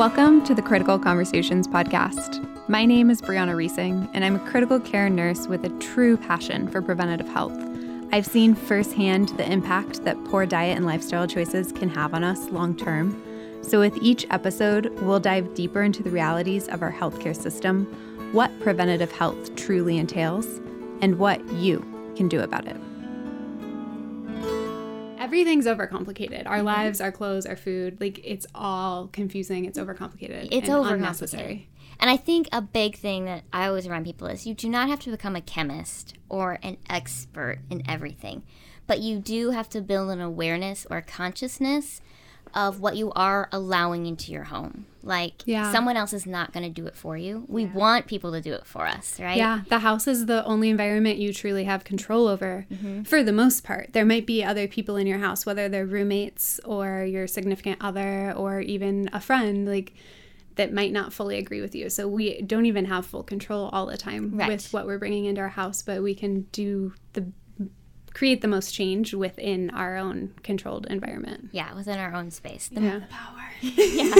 Welcome to the Critical Conversations podcast. My name is Brianna Reesing, and I'm a critical care nurse with a true passion for preventative health. I've seen firsthand the impact that poor diet and lifestyle choices can have on us long term. So, with each episode, we'll dive deeper into the realities of our healthcare system, what preventative health truly entails, and what you can do about it everything's overcomplicated. Our mm-hmm. lives, our clothes, our food, like it's all confusing. It's overcomplicated. It's over unnecessary. And I think a big thing that I always remind people is you do not have to become a chemist or an expert in everything, but you do have to build an awareness or consciousness of what you are allowing into your home. Like yeah. someone else is not going to do it for you. We yeah. want people to do it for us, right? Yeah, the house is the only environment you truly have control over mm-hmm. for the most part. There might be other people in your house, whether they're roommates or your significant other or even a friend like that might not fully agree with you. So we don't even have full control all the time right. with what we're bringing into our house, but we can do the create the most change within our own controlled environment. Yeah, within our own space. The yeah. power. yeah.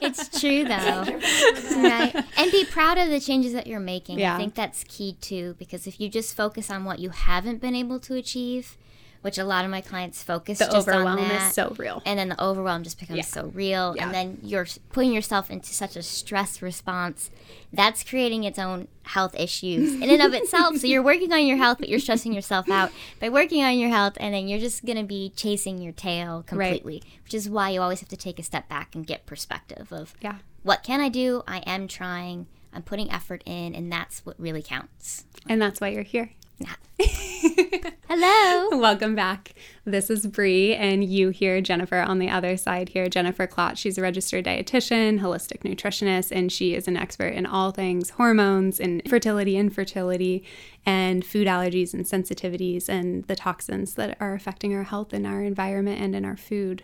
It's true though. right. And be proud of the changes that you're making. Yeah. I think that's key too because if you just focus on what you haven't been able to achieve, which a lot of my clients focus the just overwhelm on that, is so real. And then the overwhelm just becomes yeah. so real. Yeah. and then you're putting yourself into such a stress response that's creating its own health issues in and of itself. So you're working on your health but you're stressing yourself out by working on your health and then you're just going to be chasing your tail completely right. which is why you always have to take a step back and get perspective of yeah. what can i do? I am trying. I'm putting effort in and that's what really counts. And that's why you're here Hello. Welcome back. This is Bree, and you hear Jennifer on the other side here. Jennifer Klotz. She's a registered dietitian, holistic nutritionist, and she is an expert in all things hormones and fertility, infertility, and food allergies and sensitivities, and the toxins that are affecting our health in our environment and in our food.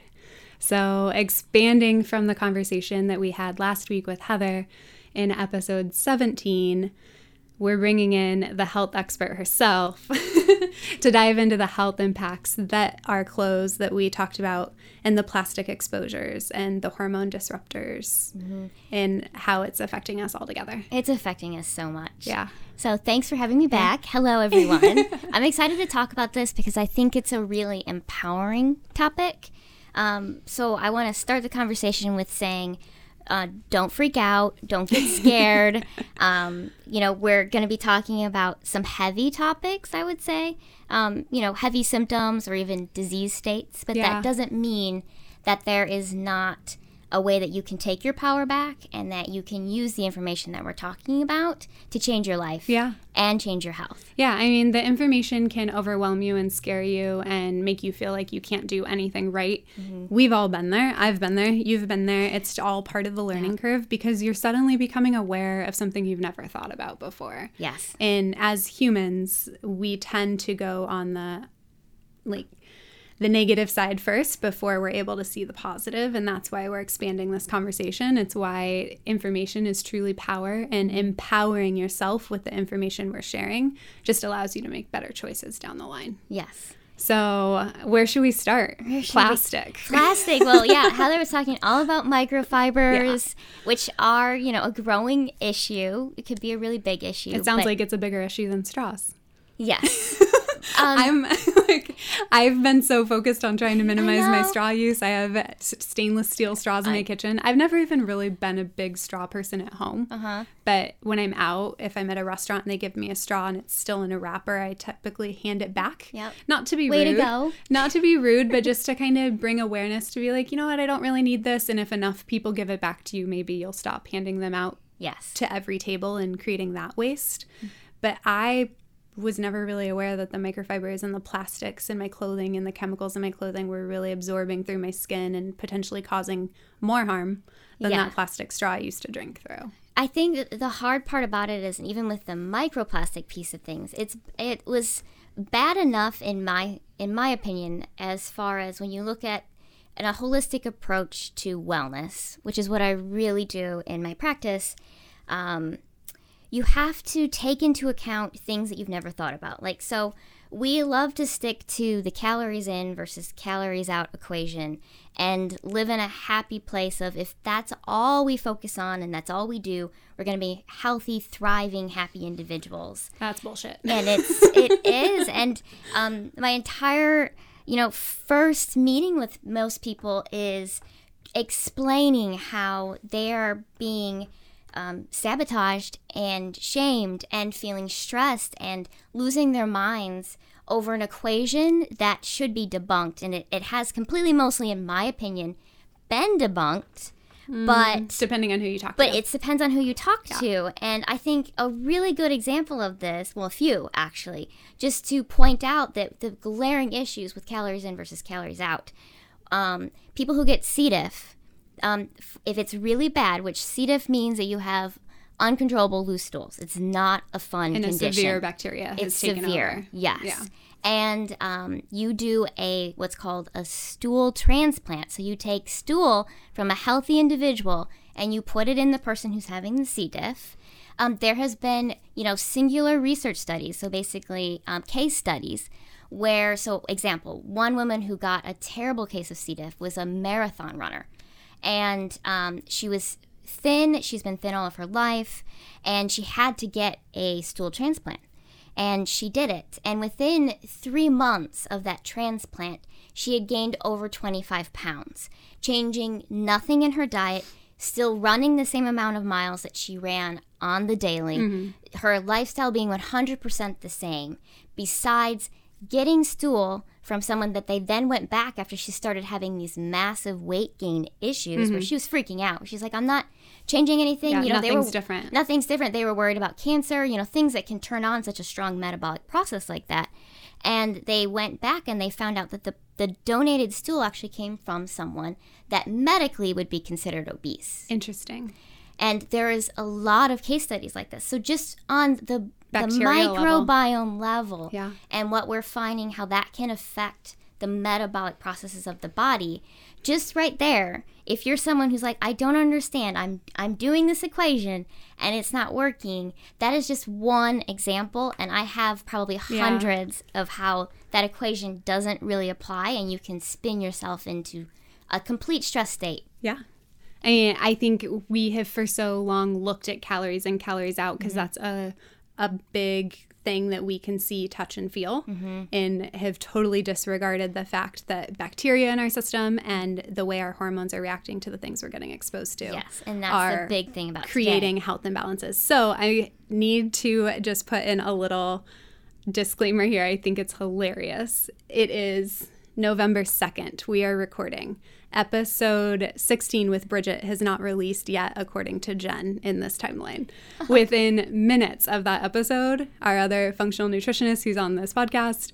So, expanding from the conversation that we had last week with Heather in episode 17 we're bringing in the health expert herself to dive into the health impacts that our clothes that we talked about and the plastic exposures and the hormone disruptors mm-hmm. and how it's affecting us all together. It's affecting us so much. Yeah. So thanks for having me back. Yeah. Hello, everyone. I'm excited to talk about this because I think it's a really empowering topic. Um, so I want to start the conversation with saying, uh, don't freak out. Don't get scared. um, you know, we're going to be talking about some heavy topics, I would say. Um, you know, heavy symptoms or even disease states, but yeah. that doesn't mean that there is not a way that you can take your power back and that you can use the information that we're talking about to change your life yeah. and change your health. Yeah, I mean, the information can overwhelm you and scare you and make you feel like you can't do anything right. Mm-hmm. We've all been there. I've been there. You've been there. It's all part of the learning yeah. curve because you're suddenly becoming aware of something you've never thought about before. Yes. And as humans, we tend to go on the like the negative side first before we're able to see the positive and that's why we're expanding this conversation it's why information is truly power and empowering yourself with the information we're sharing just allows you to make better choices down the line yes so, where should we start? Should Plastic. We, plastic. Well, yeah, Heather was talking all about microfibers, yeah. which are, you know, a growing issue. It could be a really big issue. It sounds like it's a bigger issue than straws. Yes. Um, I'm like, I've been so focused on trying to minimize my straw use. I have stainless steel straws in I, my kitchen. I've never even really been a big straw person at home. Uh-huh. But when I'm out, if I'm at a restaurant and they give me a straw and it's still in a wrapper, I typically hand it back. Yep. Not to be Way rude. To go. Not to be rude, but just to kind of bring awareness to be like, you know what, I don't really need this. And if enough people give it back to you, maybe you'll stop handing them out yes. to every table and creating that waste. But I was never really aware that the microfibers and the plastics in my clothing and the chemicals in my clothing were really absorbing through my skin and potentially causing more harm than yeah. that plastic straw I used to drink through. I think the hard part about it is even with the microplastic piece of things, it's it was bad enough in my in my opinion as far as when you look at a holistic approach to wellness, which is what I really do in my practice. Um, you have to take into account things that you've never thought about. Like, so we love to stick to the calories in versus calories out equation and live in a happy place of if that's all we focus on and that's all we do, we're going to be healthy, thriving, happy individuals. That's bullshit. And it's it is and um, my entire, you know, first meeting with most people is explaining how they are being um, sabotaged and shamed and feeling stressed and losing their minds over an equation that should be debunked. And it, it has completely, mostly, in my opinion, been debunked. Mm, but depending on who you talk but to. But it depends on who you talk yeah. to. And I think a really good example of this, well, a few actually, just to point out that the glaring issues with calories in versus calories out. Um, people who get C. diff, um, if it's really bad, which C. diff means that you have uncontrollable loose stools. It's not a fun and condition. a severe bacteria. It's severe. Over. Yes. Yeah. And um, you do a what's called a stool transplant. So you take stool from a healthy individual and you put it in the person who's having the C. diff. Um, there has been, you know, singular research studies. So basically, um, case studies where, so example, one woman who got a terrible case of C. diff was a marathon runner, and um, she was thin. She's been thin all of her life, and she had to get a stool transplant. And she did it. And within three months of that transplant, she had gained over 25 pounds, changing nothing in her diet, still running the same amount of miles that she ran on the daily, mm-hmm. her lifestyle being 100% the same, besides getting stool from someone that they then went back after she started having these massive weight gain issues mm-hmm. where she was freaking out. She's like, I'm not changing anything. Yeah, you know, nothing's they were, different. Nothing's different. They were worried about cancer, you know, things that can turn on such a strong metabolic process like that. And they went back and they found out that the, the donated stool actually came from someone that medically would be considered obese. Interesting. And there is a lot of case studies like this. So just on the Bacterial the microbiome level, level yeah. and what we're finding how that can affect the metabolic processes of the body just right there if you're someone who's like i don't understand i'm i'm doing this equation and it's not working that is just one example and i have probably hundreds yeah. of how that equation doesn't really apply and you can spin yourself into a complete stress state yeah and I think we have for so long looked at calories and calories out because mm-hmm. that's a a big thing that we can see, touch, and feel, mm-hmm. and have totally disregarded the fact that bacteria in our system and the way our hormones are reacting to the things we're getting exposed to. Yes, and that's the big thing about creating today. health imbalances. So I need to just put in a little disclaimer here. I think it's hilarious. It is November 2nd. We are recording. Episode 16 with Bridget has not released yet, according to Jen in this timeline. Within minutes of that episode, our other functional nutritionist who's on this podcast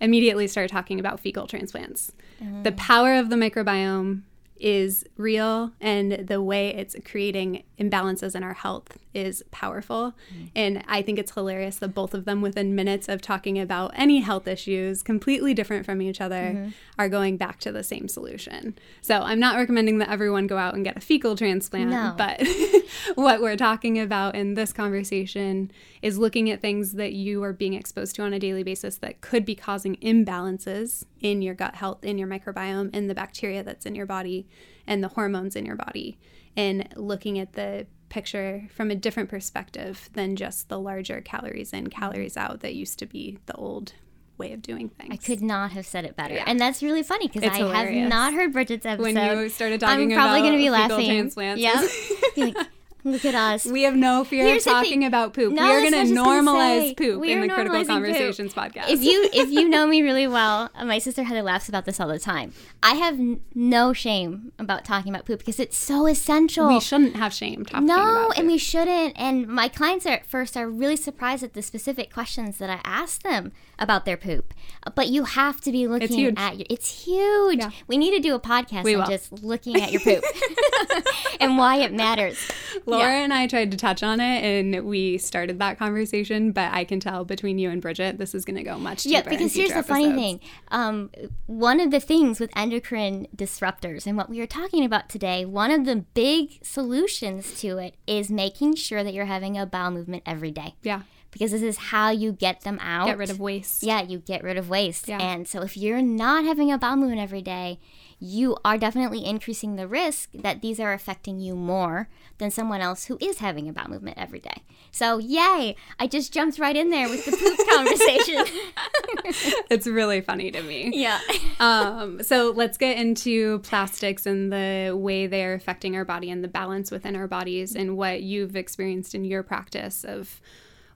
immediately started talking about fecal transplants. Mm. The power of the microbiome is real and the way it's creating imbalances in our health is powerful. Mm. And I think it's hilarious that both of them, within minutes of talking about any health issues completely different from each other, mm-hmm. are going back to the same solution. So I'm not recommending that everyone go out and get a fecal transplant, no. but what we're talking about in this conversation is looking at things that you are being exposed to on a daily basis that could be causing imbalances in your gut health, in your microbiome, in the bacteria that's in your body, and the hormones in your body. And looking at the picture from a different perspective than just the larger calories in, calories out that used to be the old way of doing things. I could not have said it better. Yeah. And that's really funny because I hilarious. have not heard Bridget's episode. When you started talking I'm probably going to be laughing. Transplants. Yeah. Look at us. We have no fear Here's of talking about poop. No, we are going to normalize poop in the Critical Conversations poop. podcast. If you if you know me really well, my sister Heather laughs about this all the time. I have n- no shame about talking about poop because it's so essential. We shouldn't have shame talking no, about poop. and we shouldn't. And my clients are at first are really surprised at the specific questions that I ask them about their poop. But you have to be looking at your. It's huge. Yeah. We need to do a podcast we on will. just looking at your poop and why it matters. Laura yeah. and I tried to touch on it, and we started that conversation. But I can tell between you and Bridget, this is going to go much deeper. Yeah, because here's the episodes. funny thing. Um, one of the things with endocrine disruptors and what we are talking about today, one of the big solutions to it is making sure that you're having a bowel movement every day. Yeah because this is how you get them out. Get rid of waste. Yeah, you get rid of waste. Yeah. And so if you're not having a bowel movement every day, you are definitely increasing the risk that these are affecting you more than someone else who is having a bowel movement every day. So, yay! I just jumped right in there with the poop conversation. it's really funny to me. yeah. um, so let's get into plastics and the way they're affecting our body and the balance within our bodies and what you've experienced in your practice of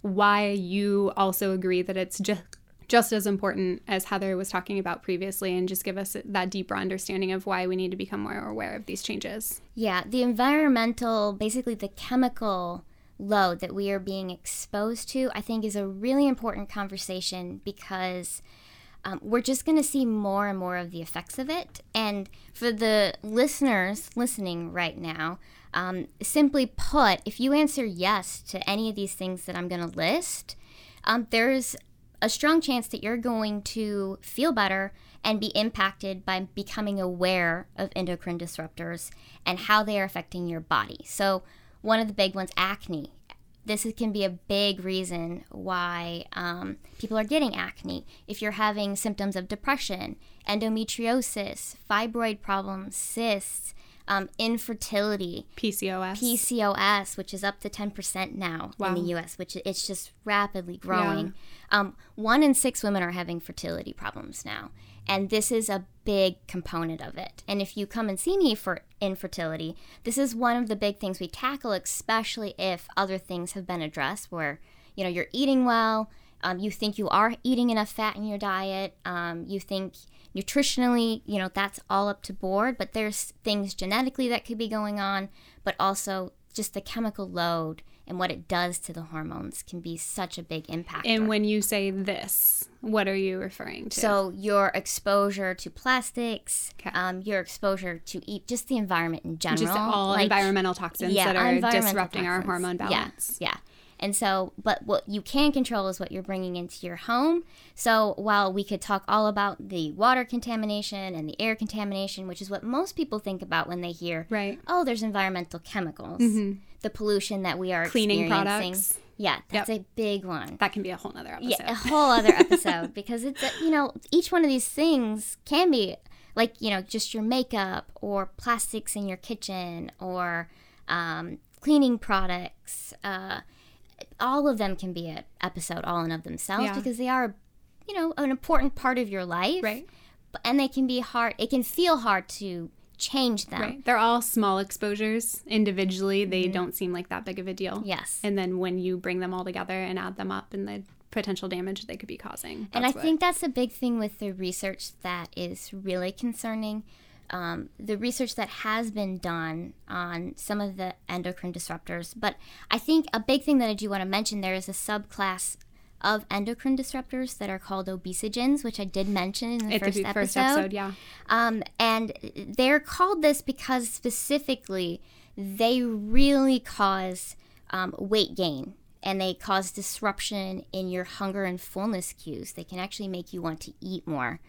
why you also agree that it's just just as important as Heather was talking about previously, and just give us that deeper understanding of why we need to become more aware of these changes. Yeah, the environmental, basically the chemical load that we are being exposed to, I think is a really important conversation because um, we're just going to see more and more of the effects of it. And for the listeners listening right now, um, simply put, if you answer yes to any of these things that I'm going to list, um, there's a strong chance that you're going to feel better and be impacted by becoming aware of endocrine disruptors and how they are affecting your body. So, one of the big ones, acne. This can be a big reason why um, people are getting acne. If you're having symptoms of depression, endometriosis, fibroid problems, cysts, um, infertility, PCOS, PCOS, which is up to 10% now wow. in the US, which it's just rapidly growing. Yeah. Um, one in six women are having fertility problems now. And this is a big component of it. And if you come and see me for infertility, this is one of the big things we tackle, especially if other things have been addressed where, you know, you're eating well, um, you think you are eating enough fat in your diet, um, you think nutritionally, you know, that's all up to board, but there's things genetically that could be going on, but also just the chemical load and what it does to the hormones can be such a big impact. And when you say this, what are you referring to? So your exposure to plastics, okay. um, your exposure to eat, just the environment in general, just all like, environmental toxins yeah, that are disrupting toxins. our hormone balance. Yeah, yeah. And so, but what you can control is what you're bringing into your home. So, while we could talk all about the water contamination and the air contamination, which is what most people think about when they hear, right. oh, there's environmental chemicals, mm-hmm. the pollution that we are cleaning products. Yeah, that's yep. a big one. That can be a whole other episode. Yeah, a whole other episode because it's, a, you know, each one of these things can be like, you know, just your makeup or plastics in your kitchen or um, cleaning products. Uh, all of them can be an episode all in of themselves yeah. because they are, you know, an important part of your life. Right. And they can be hard. It can feel hard to change them. Right. They're all small exposures individually. They mm-hmm. don't seem like that big of a deal. Yes. And then when you bring them all together and add them up and the potential damage they could be causing. And I what... think that's a big thing with the research that is really concerning um, the research that has been done on some of the endocrine disruptors. But I think a big thing that I do want to mention there is a subclass of endocrine disruptors that are called obesogens, which I did mention in the first, episode. first episode. Yeah. Um, and they're called this because specifically they really cause um, weight gain and they cause disruption in your hunger and fullness cues. They can actually make you want to eat more.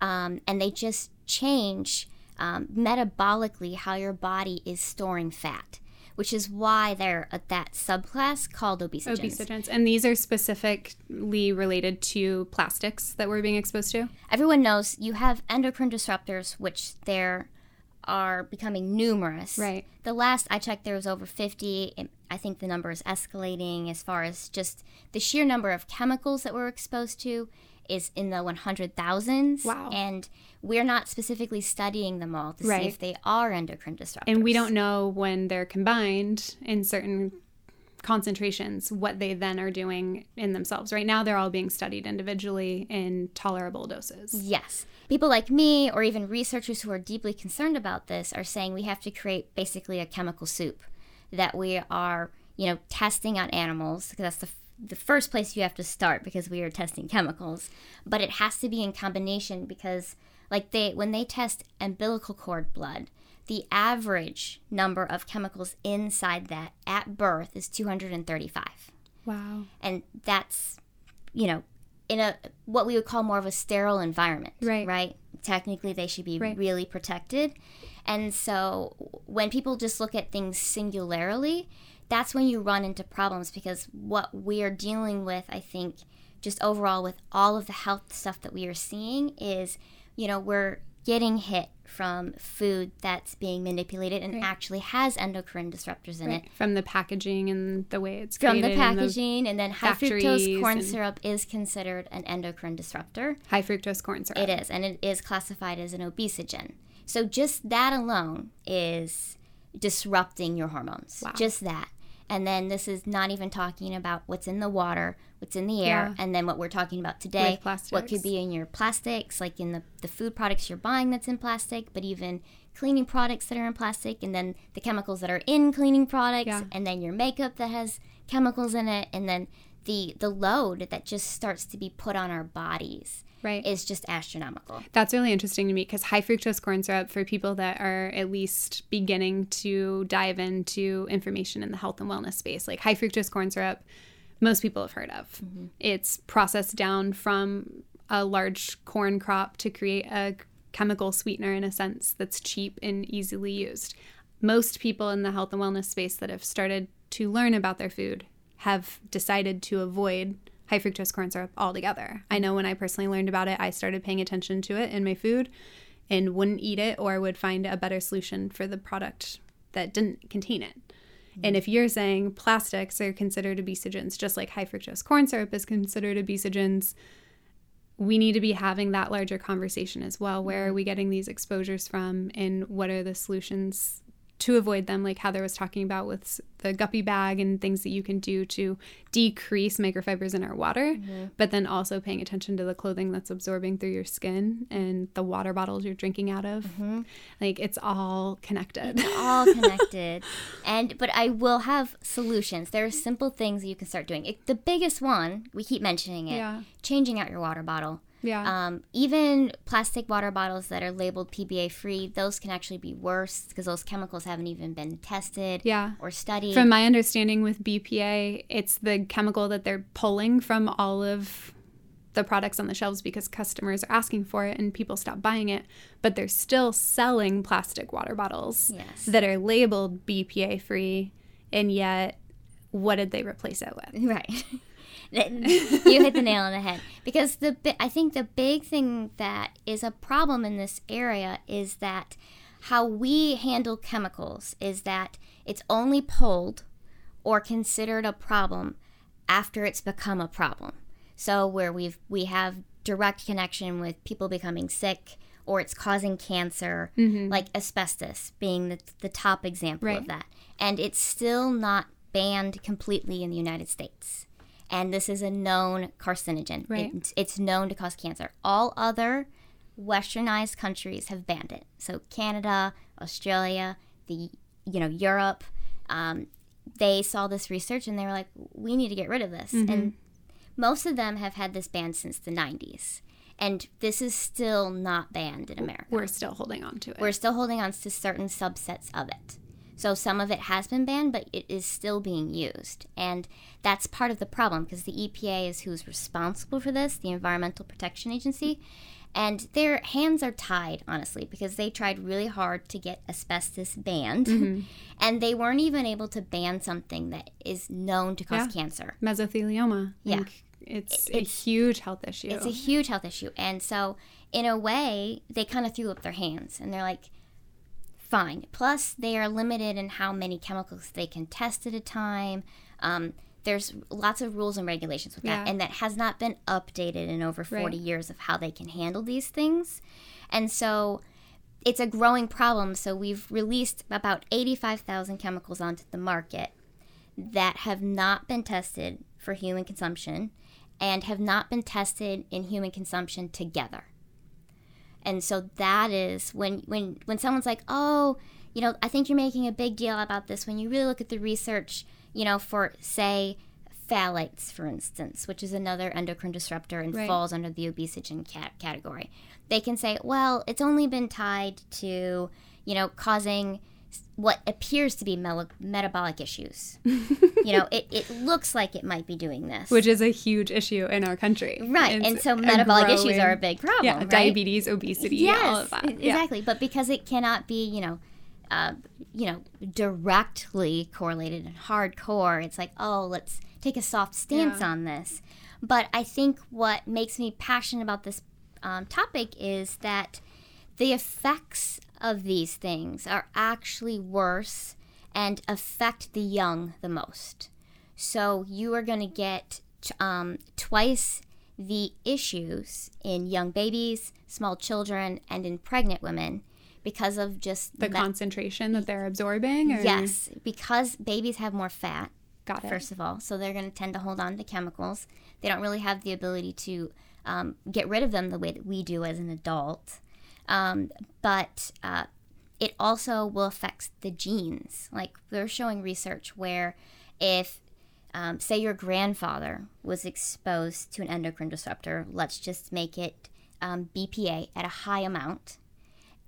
Um, and they just change um, metabolically how your body is storing fat which is why they're at that subclass called obesogens. Obesogens. And these are specifically related to plastics that we're being exposed to? Everyone knows you have endocrine disruptors, which there are becoming numerous. Right. The last I checked, there was over 50. I think the number is escalating as far as just the sheer number of chemicals that we're exposed to is in the 100,000s. Wow. And we're not specifically studying them all to right. see if they are endocrine disruptors. And we don't know when they're combined in certain concentrations what they then are doing in themselves. Right now, they're all being studied individually in tolerable doses. Yes. People like me, or even researchers who are deeply concerned about this, are saying we have to create basically a chemical soup that we are, you know, testing on animals, because that's the the first place you have to start because we are testing chemicals, but it has to be in combination because like they when they test umbilical cord blood, the average number of chemicals inside that at birth is 235. Wow. And that's you know in a what we would call more of a sterile environment, right? Right. Technically, they should be right. really protected, and so when people just look at things singularly, that's when you run into problems because what we're dealing with, I think, just overall with all of the health stuff that we are seeing is, you know, we're getting hit from food that's being manipulated and right. actually has endocrine disruptors in right. it. From the packaging and the way it's From the packaging, the and then high fructose corn syrup is considered an endocrine disruptor. High fructose corn syrup. It is, and it is classified as an obesogen. So just that alone is disrupting your hormones. Wow. Just that. And then this is not even talking about what's in the water, what's in the air, yeah. and then what we're talking about today, what could be in your plastics, like in the, the food products you're buying that's in plastic, but even cleaning products that are in plastic, and then the chemicals that are in cleaning products, yeah. and then your makeup that has chemicals in it, and then the the load that just starts to be put on our bodies right. is just astronomical. That's really interesting to me because high fructose corn syrup, for people that are at least beginning to dive into information in the health and wellness space, like high fructose corn syrup, most people have heard of. Mm-hmm. It's processed down from a large corn crop to create a chemical sweetener in a sense that's cheap and easily used. Most people in the health and wellness space that have started to learn about their food have decided to avoid high fructose corn syrup altogether. I know when I personally learned about it, I started paying attention to it in my food and wouldn't eat it or would find a better solution for the product that didn't contain it. And if you're saying plastics are considered obesogens, just like high fructose corn syrup is considered obesogens, we need to be having that larger conversation as well. Where are we getting these exposures from, and what are the solutions to avoid them, like Heather was talking about with the guppy bag and things that you can do to decrease microfibers in our water, mm-hmm. but then also paying attention to the clothing that's absorbing through your skin and the water bottles you're drinking out of. Mm-hmm. Like it's all connected. It's all connected. and but I will have solutions. There are simple things that you can start doing. It, the biggest one, we keep mentioning it, yeah. changing out your water bottle. Yeah. Um, even plastic water bottles that are labeled PBA free, those can actually be worse because those chemicals haven't even been tested yeah. or studied. From my understanding with BPA, it's the chemical that they're pulling from all of the products on the shelves because customers are asking for it and people stop buying it. But they're still selling plastic water bottles yes. that are labeled BPA free, and yet what did they replace it with? Right. you hit the nail on the head because the I think the big thing that is a problem in this area is that how we handle chemicals is that it's only pulled or considered a problem after it's become a problem. So where we've we have direct connection with people becoming sick or it's causing cancer, mm-hmm. like asbestos being the, the top example right. of that. And it's still not banned completely in the United States and this is a known carcinogen. Right. It, it's known to cause cancer. All other westernized countries have banned it. So Canada, Australia, the you know Europe, um, they saw this research and they were like, we need to get rid of this. Mm-hmm. And most of them have had this banned since the 90s. And this is still not banned in America. We're still holding on to it. We're still holding on to certain subsets of it. So some of it has been banned, but it is still being used. And that's part of the problem because the EPA is who's responsible for this, the Environmental Protection Agency. And their hands are tied, honestly, because they tried really hard to get asbestos banned. Mm-hmm. And they weren't even able to ban something that is known to cause yeah. cancer mesothelioma. Yeah. It's, it's a huge health issue. It's a huge health issue. And so, in a way, they kind of threw up their hands and they're like, fine. Plus, they are limited in how many chemicals they can test at a time. Um, there's lots of rules and regulations with that, yeah. and that has not been updated in over 40 right. years of how they can handle these things. And so it's a growing problem. So we've released about 85,000 chemicals onto the market that have not been tested for human consumption and have not been tested in human consumption together. And so that is when when when someone's like, "Oh, you know, I think you're making a big deal about this." When you really look at the research, you know, for say phthalates, for instance, which is another endocrine disruptor and right. falls under the obesogen cat- category, they can say, "Well, it's only been tied to, you know, causing." What appears to be mel- metabolic issues. you know, it, it looks like it might be doing this. Which is a huge issue in our country. Right. It's and so metabolic growing, issues are a big problem. Yeah, right? diabetes, obesity, yes, all of that. Exactly. Yeah. But because it cannot be, you know, uh, you know, directly correlated and hardcore. It's like, oh, let's take a soft stance Yeah. on this. But I think what makes me passionate about this um, topic is that the effects of these things are actually worse and affect the young the most. So you are going to get um, twice the issues in young babies, small children, and in pregnant women because of just The concentration that they're absorbing? Or? Yes, because babies have more fat, Got it. first of all. So they're going to tend to hold on to chemicals. They don't really have the ability to um, get rid of them the way that we do as an adult. Um, but uh, it also will affect the genes. Like they're showing research where if, um, say, your grandfather was exposed to an endocrine disruptor, let's just make it um, BPA at a high amount,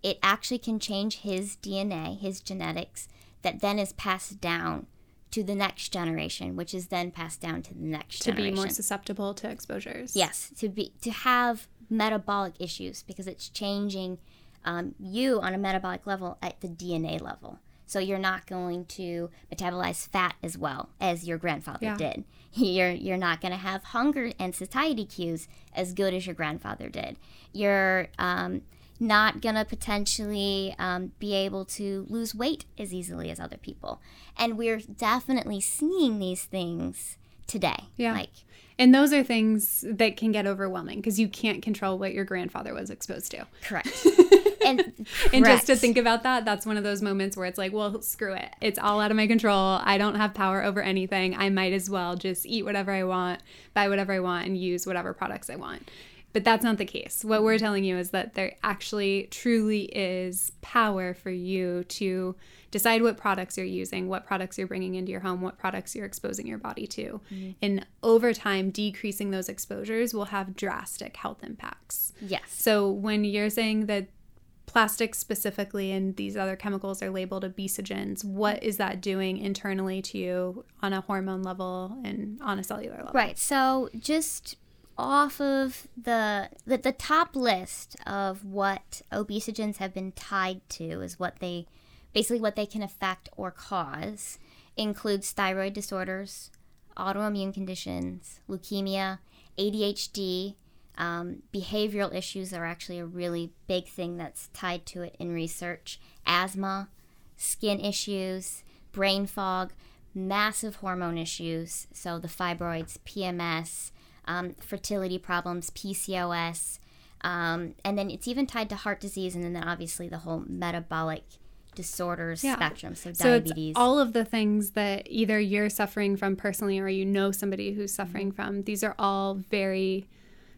it actually can change his DNA, his genetics, that then is passed down to the next generation, which is then passed down to the next generation To be more susceptible to exposures. Yes, to be to have metabolic issues because it's changing um, you on a metabolic level at the DNA level. So you're not going to metabolize fat as well as your grandfather Yeah. did. You're you're not going to have hunger and satiety cues as good as your grandfather did. You're um, not going to potentially um, be able to lose weight as easily as other people. And we're definitely seeing these things today. Yeah. Like And those are things that can get overwhelming because you can't control what your grandfather was exposed to. Correct. and And just to think about that, that's one of those moments where it's like, well, screw it. It's all out of my control. I don't have power over anything. I might as well just eat whatever I want, buy whatever I want, and use whatever products I want. But that's not the case. What we're telling you is that there actually truly is power for you to decide what products you're using, what products you're bringing into your home, what products you're exposing your body to. Mm-hmm. And over time, decreasing those exposures will have drastic health impacts. yes. So when you're saying that plastics specifically and these other chemicals are labeled obesogens, what is that doing internally to you on a hormone level and on a cellular level? Right. So just off of the, the the top list of what obesogens have been tied to is what they basically what they can affect or cause includes thyroid disorders, autoimmune conditions, leukemia, ADHD. Um, behavioral issues are actually a really big thing that's tied to it in research. Asthma, skin issues, brain fog, massive hormone issues. So the fibroids, PMS, um, fertility problems, PCOS, um, and then it's even tied to heart disease, and then obviously the whole metabolic disorders Yeah. spectrum. So diabetes. all of the things that either you're suffering from personally or you know somebody who's suffering from. These are all very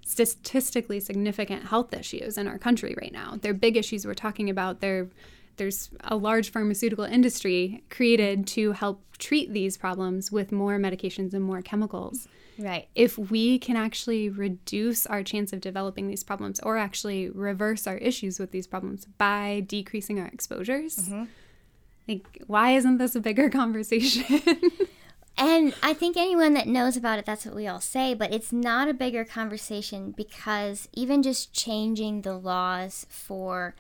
statistically significant health issues in our country right now. They're big issues we're talking about. They're there's a large pharmaceutical industry created to help treat these problems with more medications and more chemicals. Right. If we can actually reduce our chance of developing these problems or actually reverse our issues with these problems by decreasing our exposures, mm-hmm. like why isn't this a bigger conversation? And I think anyone that knows about it, that's what we all say, but it's not a bigger conversation because even just changing the laws for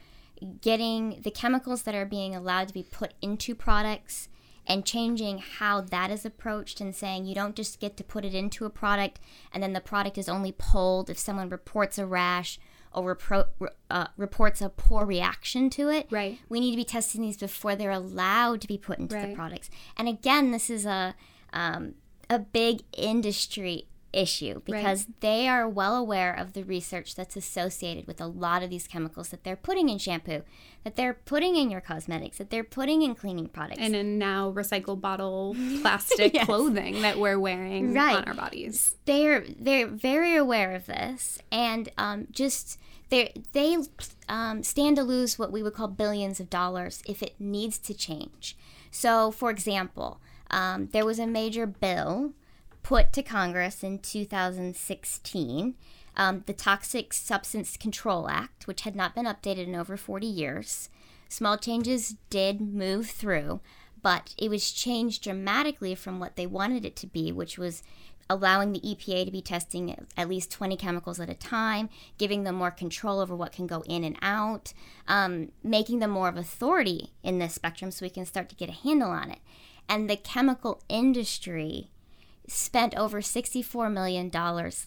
getting the chemicals that are being allowed to be put into products and changing how that is approached and saying you don't just get to put it into a product and then the product is only pulled if someone reports a rash or repro- uh, reports a poor reaction to it. Right. We need to be testing these before they're allowed to be put into the products. And again, this is a um, a big industry issue because they are well aware of the research that's associated with a lot of these chemicals that they're putting in shampoo, that they're putting in your cosmetics, that they're putting in cleaning products. and in now recycled bottle plastic Yes. clothing that we're wearing Right. on our bodies. they're they're very aware of this and um, just they they um, stand to lose what we would call billions of dollars if it needs to change. So, for example, um, there was a major bill put to Congress in 2016, um, the Toxic Substance Control Act, which had not been updated in over 40 years. Small changes did move through, but it was changed dramatically from what they wanted it to be, which was allowing the EPA to be testing at least 20 chemicals at a time, giving them more control over what can go in and out, um, making them more of authority in this spectrum so we can start to get a handle on it. And the chemical industry spent over $64 million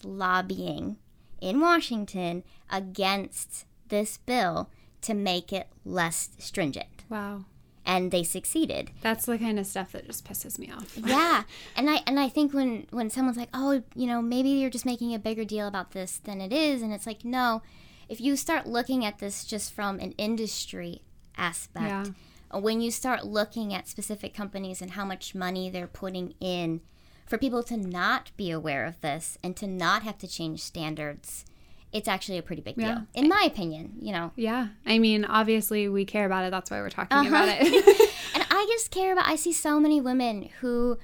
lobbying in Washington against this bill to make it less stringent. Wow and they succeeded. That's the kind of stuff that just pisses me off. yeah. And I and I think when when someone's like, "Oh, you know, maybe you're just making a bigger deal about this than it is." And it's like, "No, if you start looking at this just from an industry aspect, yeah. When you start looking at specific companies and how much money they're putting in for people to not be aware of this and to not have to change standards, it's actually a pretty big deal, yeah. in my opinion. You know. Yeah, I mean, obviously we care about it. That's why we're talking uh-huh. about it. and I just care about. I see so many women who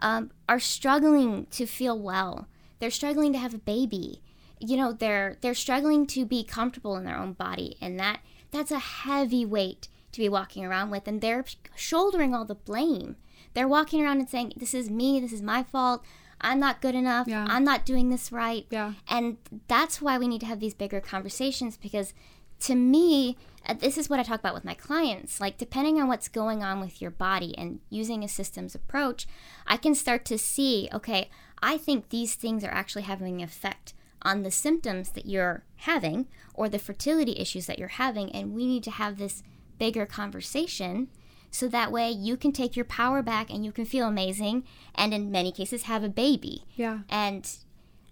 um, are struggling to feel well. They're struggling to have a baby. You know, they're they're struggling to be comfortable in their own body, and that that's a heavy weight to be walking around with, and they're shouldering all the blame. They're walking around and saying, "This is me. This is my fault." I'm not good enough. Yeah. I'm not doing this right. Yeah. And that's why we need to have these bigger conversations because to me, uh, this is what I talk about with my clients. Like, depending on what's going on with your body and using a systems approach, I can start to see okay, I think these things are actually having an effect on the symptoms that you're having or the fertility issues that you're having. And we need to have this bigger conversation so that way you can take your power back and you can feel amazing and in many cases have a baby. Yeah. And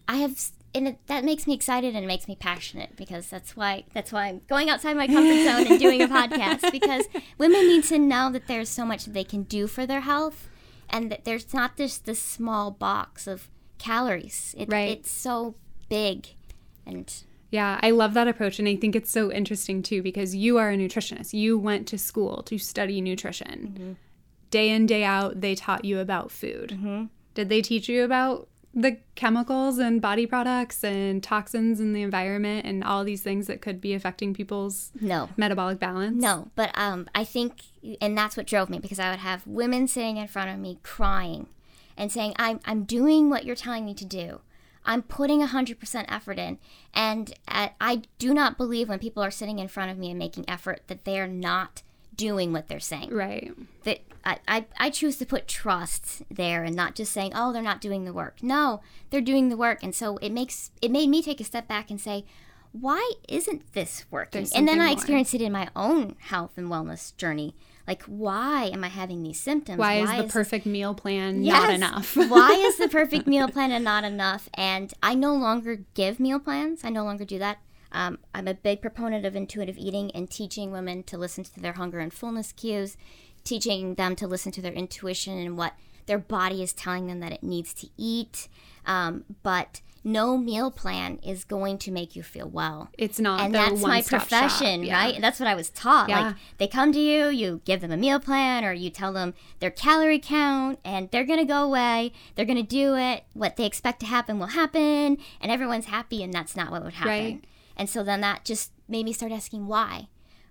I have and it, that makes me excited and it makes me passionate because that's why that's why I'm going outside my comfort zone and doing a podcast because women need to know that there's so much that they can do for their health and that there's not just this small box of calories. It, right. It's so big and yeah, I love that approach. And I think it's so interesting too because you are a nutritionist. You went to school to study nutrition. Mm-hmm. Day in, day out, they taught you about food. Mm-hmm. Did they teach you about the chemicals and body products and toxins in the environment and all these things that could be affecting people's no metabolic balance? No, but um, I think, and that's what drove me because I would have women sitting in front of me crying and saying, I'm, I'm doing what you're telling me to do. I'm putting 100% effort in. And I do not believe when people are sitting in front of me and making effort that they're not doing what they're saying. Right. That I, I, I choose to put trust there and not just saying, oh, they're not doing the work. No, they're doing the work. And so it makes it made me take a step back and say, why isn't this working? And then I experienced it in my own health and wellness journey like why am i having these symptoms? Why, why is the is perfect meal plan yes, not enough? Why is the perfect meal plan not enough? And i no longer give meal plans. I no longer do that. Um, i'm a big proponent of intuitive eating and teaching women to listen to their hunger and fullness cues teaching them to listen to their intuition and what their body is telling them that it needs to eat um, but no meal plan is going to make you feel well. It's not. And that's my profession, yeah. right? That's what I was taught. Yeah. Like they come to you, you give them a meal plan or you tell them their calorie count and they're going to go away. They're going to do it. What they expect to happen will happen and everyone's happy and that's not what would happen. Right. And so then that just made me start asking why.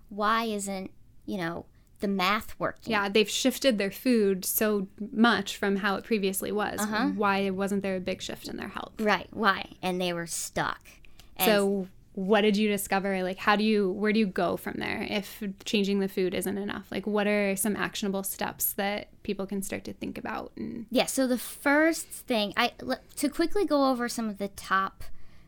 Why isn't, you know, the math working. Yeah, they've shifted their food so much from how it previously was. Uh-huh. Why wasn't there a big shift in their health? Right, why? And they were stuck. And so what did you discover? Like how do you where do you go from there if changing the food isn't enough? Like what are some actionable steps that people can start to think about? And... Yeah, so the first thing I to quickly go over some of the top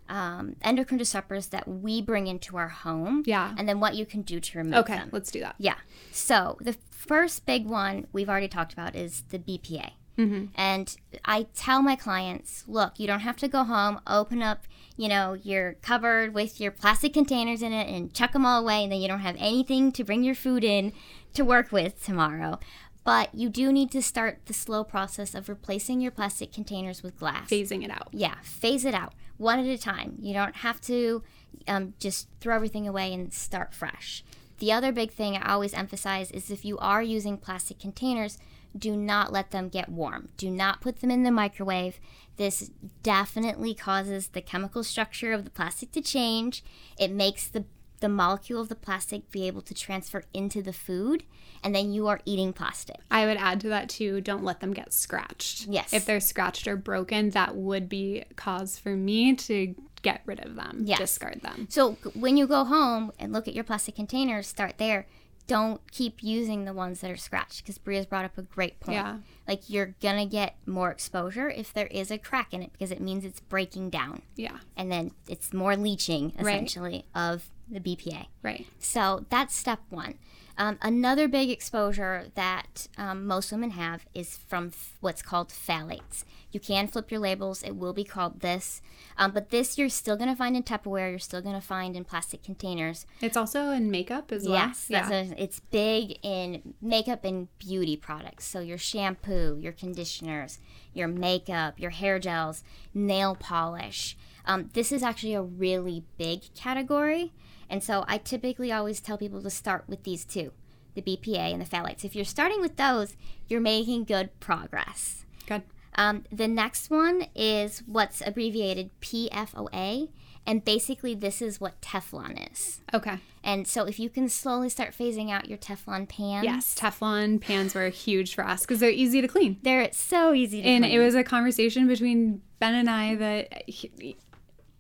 um, endocrine disruptors that we bring into our home. Yeah. And then what you can do to remove okay, them. Okay, let's do that. Yeah. So the first big one we've already talked about is the BPA. Mm-hmm. And I tell my clients, look, you don't have to go home, open up, you know, your cupboard with your plastic containers in it and chuck them all away, and then you don't have anything to bring your food in to work with tomorrow. But you do need to start the slow process of replacing your plastic containers with glass. Phasing it out. Yeah, phase it out one at a time. You don't have to um, just throw everything away and start fresh. The other big thing I always emphasize is if you are using plastic containers, do not let them get warm. Do not put them in the microwave. This definitely causes the chemical structure of the plastic to change. It makes the the molecule of the plastic be able to transfer into the food, and then you are eating plastic. I would add to that too, don't let them get scratched. Yes. If they're scratched or broken, that would be cause for me to get rid of them, Yes. discard them. So when you go home and look at your plastic containers, start there. Don't keep using the ones that are scratched because Bria's brought up a great point. Yeah. Like you're gonna get more exposure if there is a crack in it because it means it's breaking down, Yeah, and then it's more leaching Right. essentially of the BPA. right. So that's step one. Um, another big exposure that um, most women have is from f- what's called phthalates. You can flip your labels, it will be called this. Um, but this you're still going to find in Tupperware, you're still going to find in plastic containers. It's also in makeup as well. Yes, that's a, it's big in makeup and beauty products. So your shampoo, your conditioners, your makeup, your hair gels, nail polish. Um, this is actually a really big category. And so I typically always tell people to start with these two the BPA and the phthalates. If you're starting with those, you're making good progress. Good. Um, the next one is what's abbreviated PFOA. And basically, this is what Teflon is. Okay. And so if you can slowly start phasing out your Teflon pans. Yes, Teflon pans were huge for us because they're easy to clean. They're so easy to And clean. And it was a conversation between Ben and I that he-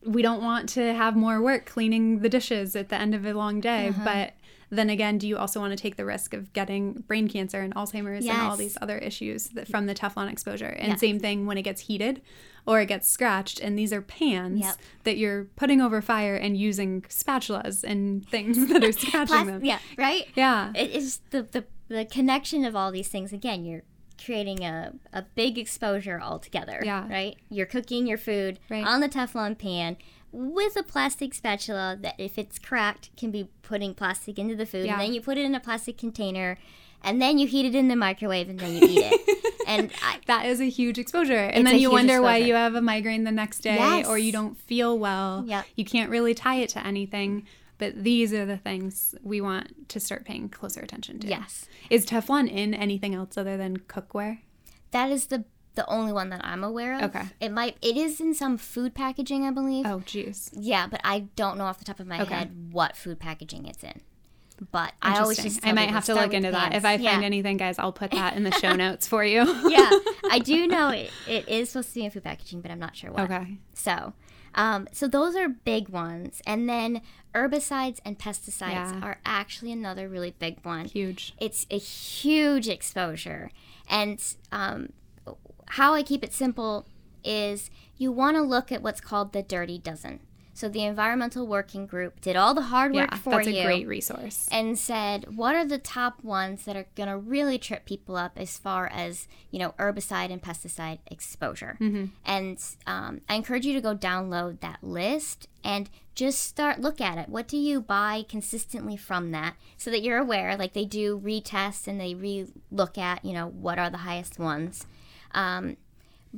we don't want to have more work cleaning the dishes at the end of a long day. Uh-huh. But then again, do you also want to take the risk of getting brain cancer and Alzheimer's and all these other issues that, from the Teflon exposure? And Yes. same thing when it gets heated or it gets scratched. And these are pans Yep. that you're putting over fire and using spatulas and things that are scratching them. Yeah, right? Yeah. It is the, the, the connection of all these things. Again, you're creating a, a big exposure altogether. Yeah. Right? You're cooking your food Right. on the Teflon pan with a plastic spatula that, if it's cracked, can be putting plastic into the food. Yeah. And then you put it in a plastic container. And then you heat it in the microwave and then you eat it. and I, That is a huge exposure. And then you wonder why you have a migraine the next day Yes. or you don't feel well. Yep. You can't really tie it to anything. But these are the things we want to start paying closer attention to. Yes. Is Teflon in anything else other than cookware? That is the the only one that I'm aware of. Okay. It might it is in some food packaging, I believe. Oh, geez. Yeah, but I don't know off the top of my Okay. head what food packaging it's in. But I always just I might have to look into that. If I find yeah. anything, guys, I'll put that in the show notes for you. yeah, I do know it, it is supposed to be in food packaging, but I'm not sure what. Okay. So, um, so those are big ones, and then herbicides and pesticides Yeah. are actually another really big one. Huge. It's a huge exposure. And um, how I keep it simple is you want to look at what's called the dirty dozen. So the environmental working group did all the hard work Yeah, for that's you a great resource. and said what are the top ones that are going to really trip people up as far as you know herbicide and pesticide exposure? And um, i encourage you to go download that list and just start look at it. What do you buy consistently from that so that you're aware? Like they do retest and they re-look at you know what are the highest ones. Um,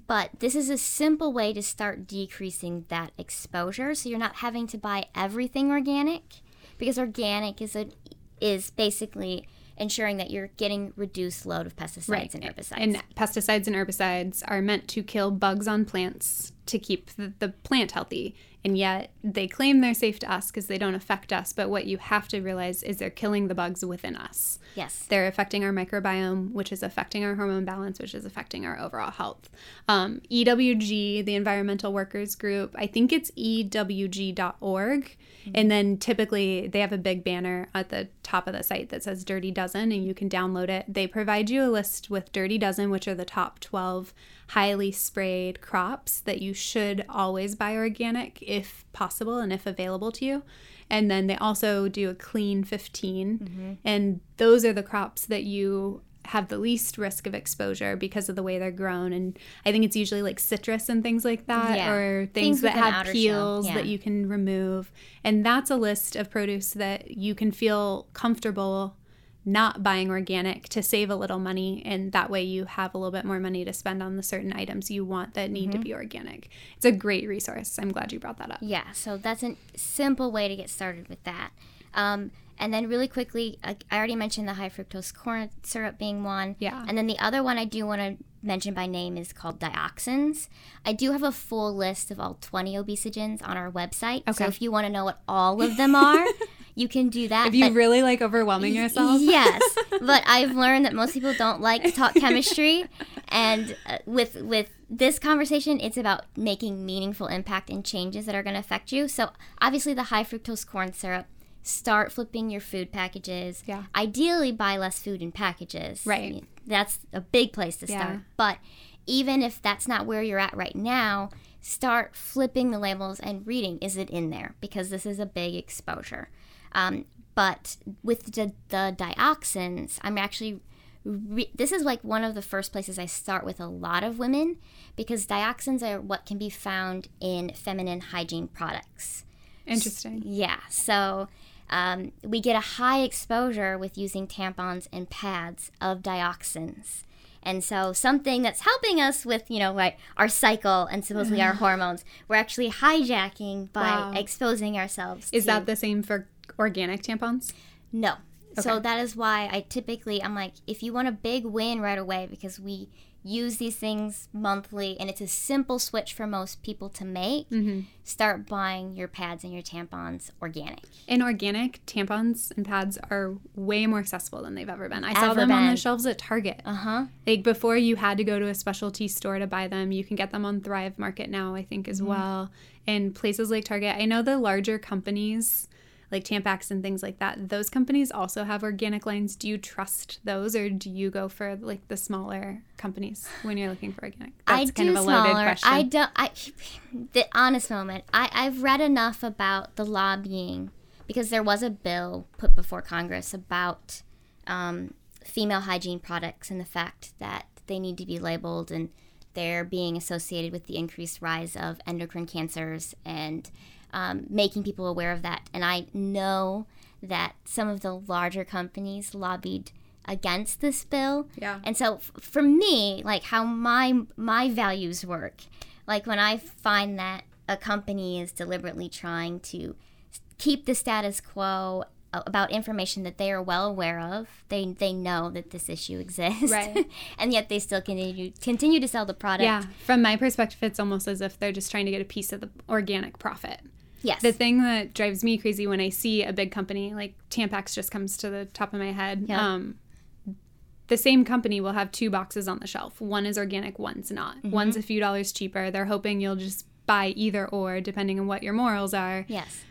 but this is a simple way to start decreasing that exposure. So you're not having to buy everything organic because organic is a is basically ensuring that you're getting reduced load of pesticides and herbicides. And pesticides and herbicides are meant to kill bugs on plants to keep the, the plant healthy. And yet they claim they're safe to us because they don't affect us. But what you have to realize is they're killing the bugs within us. yes. They're affecting our microbiome, which is affecting our hormone balance, which is affecting our overall health. Um, EWG, the Environmental Workers Group, I think it's ewg.org. And then typically they have a big banner at the top of the site that says Dirty Dozen, and you can download it. They provide you a list with Dirty Dozen, which are the top 12 highly sprayed crops that you should always buy organic if possible and if available to you. And then they also do a clean 15. And those are the crops that you have the least risk of exposure because of the way they're grown. And I think it's usually like citrus and things like that, Yeah. or Things things, that have peels yeah. that you can remove. And that's a list of produce that you can feel comfortable not buying organic to save a little money and that way you have a little bit more money to spend on the certain items you want that need to be organic. It's a great resource. I'm glad you brought that up. Yeah, so that's a simple way to get started with that. Um, and then, really quickly, I, already mentioned the high fructose corn syrup being one. Yeah. And then the other one I do want to mention by name is called dioxins. I do have a full list of all 20 obesogens on our website. So if you want to know what all of them are, you can do that. If you really like overwhelming yourself. Yes, but I've learned that most people don't like to talk chemistry, and uh, with with this conversation, it's about making meaningful impact and changes that are going to affect you. So obviously, the high fructose corn syrup. Start flipping your food packages. Yeah. Ideally, buy less food in packages. Right. I mean, that's a big place to start. Yeah. But even if that's not where you're at right now, start flipping the labels and reading is it in there? Because this is a big exposure. Um, but with the, the dioxins, I'm actually. Re- this is like one of the first places I start with a lot of women because dioxins are what can be found in feminine hygiene products. Interesting. Yeah, so um, we get a high exposure with using tampons and pads of dioxins. And so something that's helping us with, you know, like our cycle and supposedly our hormones, we're actually hijacking by Wow. exposing ourselves. Is to- that the same for organic tampons? no. So that is why I typically I'm like, if you want a big win right away, because we use these things monthly and it's a simple switch for most people to make, Mm-hmm. start buying your pads and your tampons organic. And organic tampons and pads are way more accessible than they've ever been. I saw Ever them on the shelves at Target. Uh huh. Like before, you had to go to a specialty store to buy them. You can get them on Thrive Market now, I think, as well. And places like Target. I know the larger companies, like Tampax and things like that, those companies also have organic lines. Do you trust those, or do you go for like the smaller companies when you're looking for organic? I kind do of a loaded smaller. question. I don't. I the honest moment. I I've read enough about the lobbying because there was a bill put before Congress about um, female hygiene products and the fact that they need to be labeled and they're being associated with the increased rise of endocrine cancers and um, making people aware of that. And I know that some of the larger companies lobbied against this bill. Yeah. And so f- for me, like how my my values work, like when I find that a company is deliberately trying to keep the status quo about information that they are well aware of, they they know that this issue exists, Right. and yet they still continue continue to sell the product. yeah, from my perspective, it's almost as if they're just trying to get a piece of the organic profit. Yes. The thing that drives me crazy when I see a big company like Tampax just comes to the top of my head. Yeah. Um, the same company will have two boxes on the shelf. One is organic, one's not. Mm-hmm. One's a few dollars cheaper. They're hoping you'll just buy either or, depending on what your morals are. yes.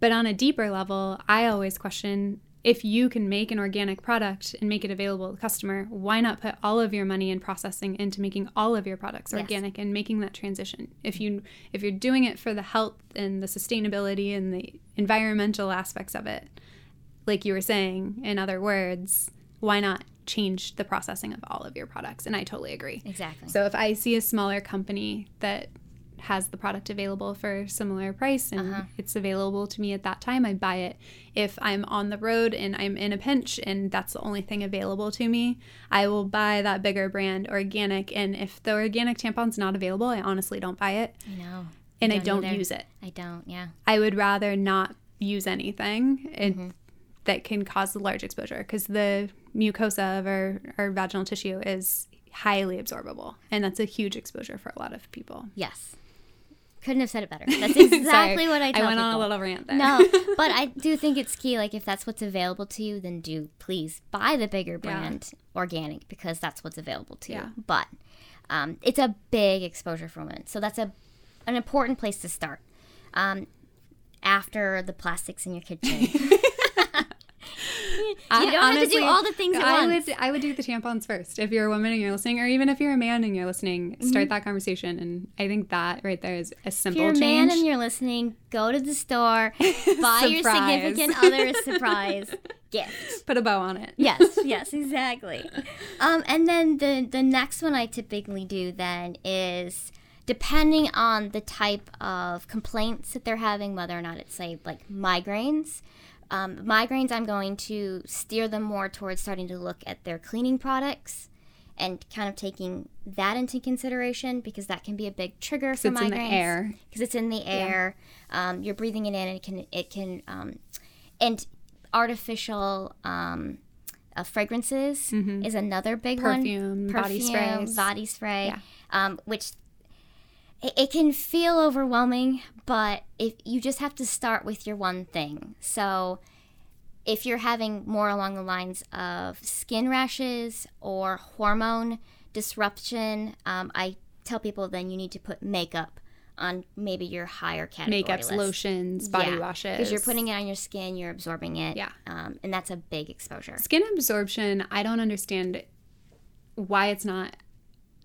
But on a deeper level, I always question if you can make an organic product and make it available to the customer, why not put all of your money in processing into making all of your products Yes. organic and making that transition? If you if you're doing it for the health and the sustainability and the environmental aspects of it, like you were saying, in other words, why not change the processing of all of your products? And I totally agree. Exactly. So if I see a smaller company that has the product available for a similar price and Uh-huh. it's available to me at that time, I buy it. If I'm on the road and I'm in a pinch and that's the only thing available to me, I will buy that bigger brand organic. And if the organic tampon's not available, I honestly don't buy it I know. and I Don't don't either. use it. I don't. Yeah. I would rather not use anything it, Mm-hmm. that can cause a large exposure because the mucosa of our, our vaginal tissue is highly absorbable and that's a huge exposure for a lot of people. Yes. Couldn't have said it better. That's exactly what I tell I went people. on a little rant there. No, but I do think it's key. Like, if that's what's available to you, then do please buy the bigger brand organic because that's what's available to Yeah. you. But um, it's a big exposure for women, so that's a an important place to start. Um, after the plastics in your kitchen, you I- don't have to do all the things at I once. would I would do the tampons first. If you're a woman and you're listening, or even if you're a man and you're listening, start that conversation. And I think that right there is a Mm-hmm. If simple you're a change. man and you're listening, go to the store, buy your significant other a surprise gift. Put a bow on it. yes, yes, exactly. Um, and then the the next one I typically do then is depending on the type of complaints that they're having, whether or not it's say like migraines. Um, migraines, I'm going to steer them more towards starting to look at their cleaning products and kind of taking that into consideration because that can be a big trigger for it's migraines in the air. because it's in the air. Um, you're breathing it in, and it can it can um, and artificial um, uh, fragrances is another big Mm-hmm. Perfume, body sprays. body spray, Yeah. um, which it, it can feel overwhelming, but if you just have to start with your one thing. So if you're having more along the lines of skin rashes or hormone disruption, um, I tell people then you need to put makeup on maybe your higher category Makeups, list. lotions, body Yeah, washes. because you're putting it on your skin, you're absorbing it. Yeah. um, and that's a big exposure. skin absorption. I don't understand why it's not.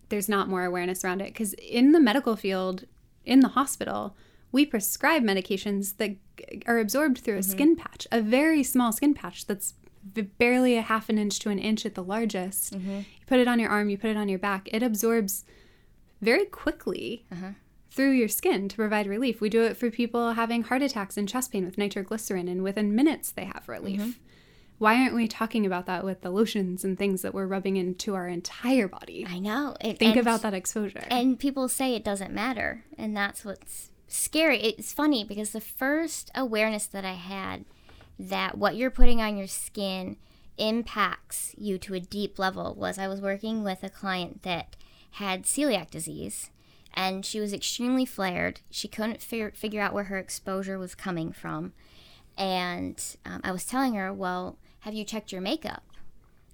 There's not more awareness around it because in the medical field, in the hospital, we prescribe medications that g- are absorbed through a mm-hmm. skin patch, a very small skin patch that's barely a half an inch to an inch at the largest. Mm-hmm. You put it on your arm, you put it on your back. It absorbs very quickly uh-huh. through your skin to provide relief. We do it for people having heart attacks and chest pain with nitroglycerin, and within minutes they have relief. Mm-hmm. Why aren't we talking about that with the lotions and things that we're rubbing into our entire body? I know. It, Think and- about that exposure. And people say it doesn't matter. And that's what's scary. It's funny because the first awareness that I had that what you're putting on your skin impacts you to a deep level was I was working with a client that had celiac disease and she was extremely flared. She couldn't fi- figure out where her exposure was coming from. And um, I was telling her, well, have you checked your makeup?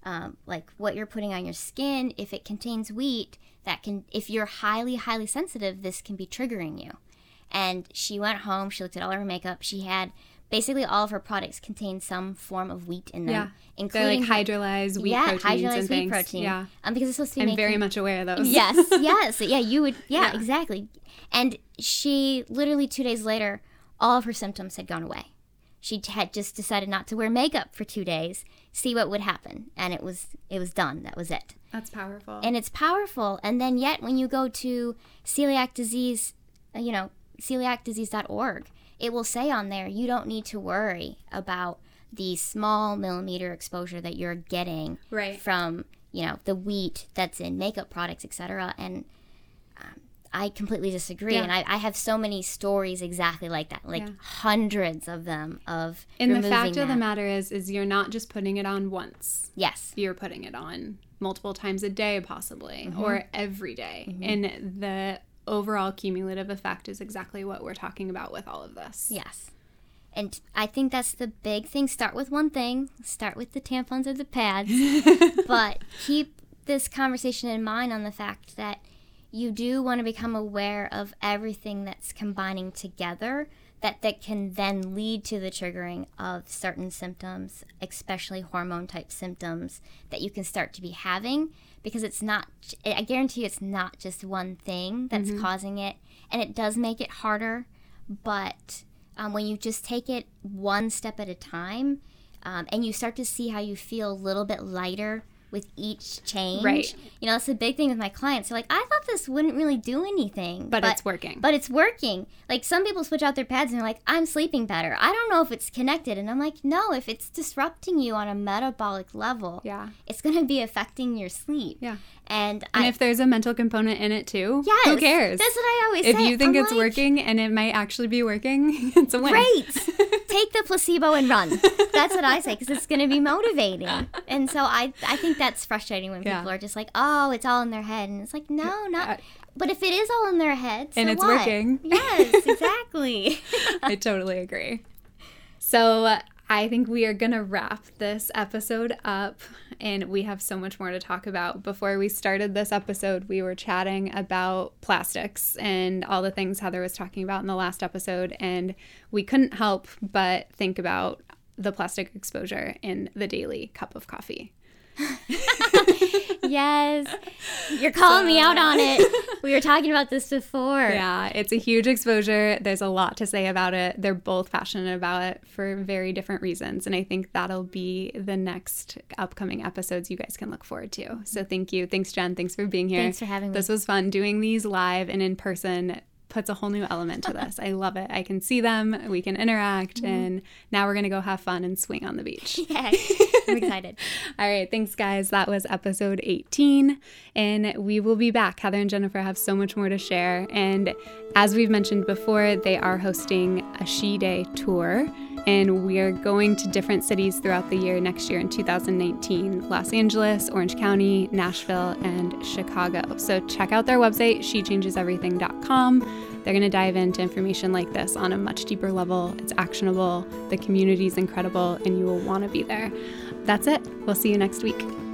um, like what you're putting on your skin if it contains wheat that can if you're highly highly sensitive this can be triggering you and she went home she looked at all her makeup she had basically all of her products contain some form of wheat in them yeah, they're including like hydrolyzed wheat yeah proteins hydrolyzed and wheat things. protein Yeah, um, because it's supposed to be I'm making very much aware of those. yes, yes, yeah. You would, yeah, Yeah. exactly. And she literally two days later, all of her symptoms had gone away. She had just decided not to wear makeup for two days, see what would happen, and it was it was done. That was it. that's powerful. And it's powerful. And then yet, when you go to celiac disease, uh, you know, celiacdisease.org, it will say on there you don't need to worry about the small millimeter exposure that you're getting Right. from you know the wheat that's in makeup products etc and i completely disagree Yeah. and I, I have so many stories exactly like that like Yeah. hundreds of them of and the fact of the matter is, is you're not just putting it on once. yes you're putting it on multiple times a day possibly Mm-hmm. or every day. and the overall cumulative effect is exactly what we're talking about with all of this yes and i think that's the big thing start with one thing start with the tampons or the pads but keep this conversation in mind on the fact that you do want to become aware of everything that's combining together that that can then lead to the triggering of certain symptoms especially hormone type symptoms that you can start to be having because it's not i guarantee you it's not just one thing that's causing it and it does make it harder but um, when you just take it one step at a time um, and you start to see how you feel a little bit lighter with each change. Right. You know, that's the big thing with my clients. They're like, I thought this wouldn't really do anything. but, it's working But it's working. Like some people switch out their pads and they're like, I'm sleeping better. I don't know if it's connected. And I'm like, no, if it's disrupting you on a metabolic level, yeah it's going to be affecting your sleep. yeah And, and I, if there's a mental component in it too yes, who cares That's what I always if say. If you think I'm it's like, working and it might actually be working it's a win Great. Take the placebo and run. That's what I say because it's going to be motivating. And so I, I think that's frustrating when Yeah. people are just like, oh, it's all in their head. And it's like, no, not. But if it is all in their head, so And it's what? working. Yes, exactly. I totally agree. So uh, I think we are going to wrap this episode up, and we have so much more to talk about. Before we started this episode, we were chatting about plastics and all the things Heather was talking about in the last episode, and we couldn't help but think about the plastic exposure in the daily cup of coffee. yes. You're calling me out on it. We were talking about this before. Yeah, it's a huge exposure. There's a lot to say about it. They're both passionate about it for very different reasons. And I think that'll be the next upcoming episodes you guys can look forward to. So thank you. Thanks, Jen. Thanks for being here. Thanks for having me. This was fun. Doing these live and in person puts a whole new element to this. I love it. I can see them, we can interact, Mm-hmm. and now we're going to go have fun and swing on the beach. Yay. I'm excited. All right, thanks, guys. That was episode 18, and we will be back. Heather and Jennifer have so much more to share. And as we've mentioned before, they are hosting a She Day tour, And we're going to different cities throughout the year next year in 2019 Los Angeles, Orange County, Nashville, and Chicago. So check out their website, shechangeseverything.com. They're going to dive into information like this on a much deeper level. It's actionable, the community is incredible, and you will want to be there. That's it. We'll see you next week.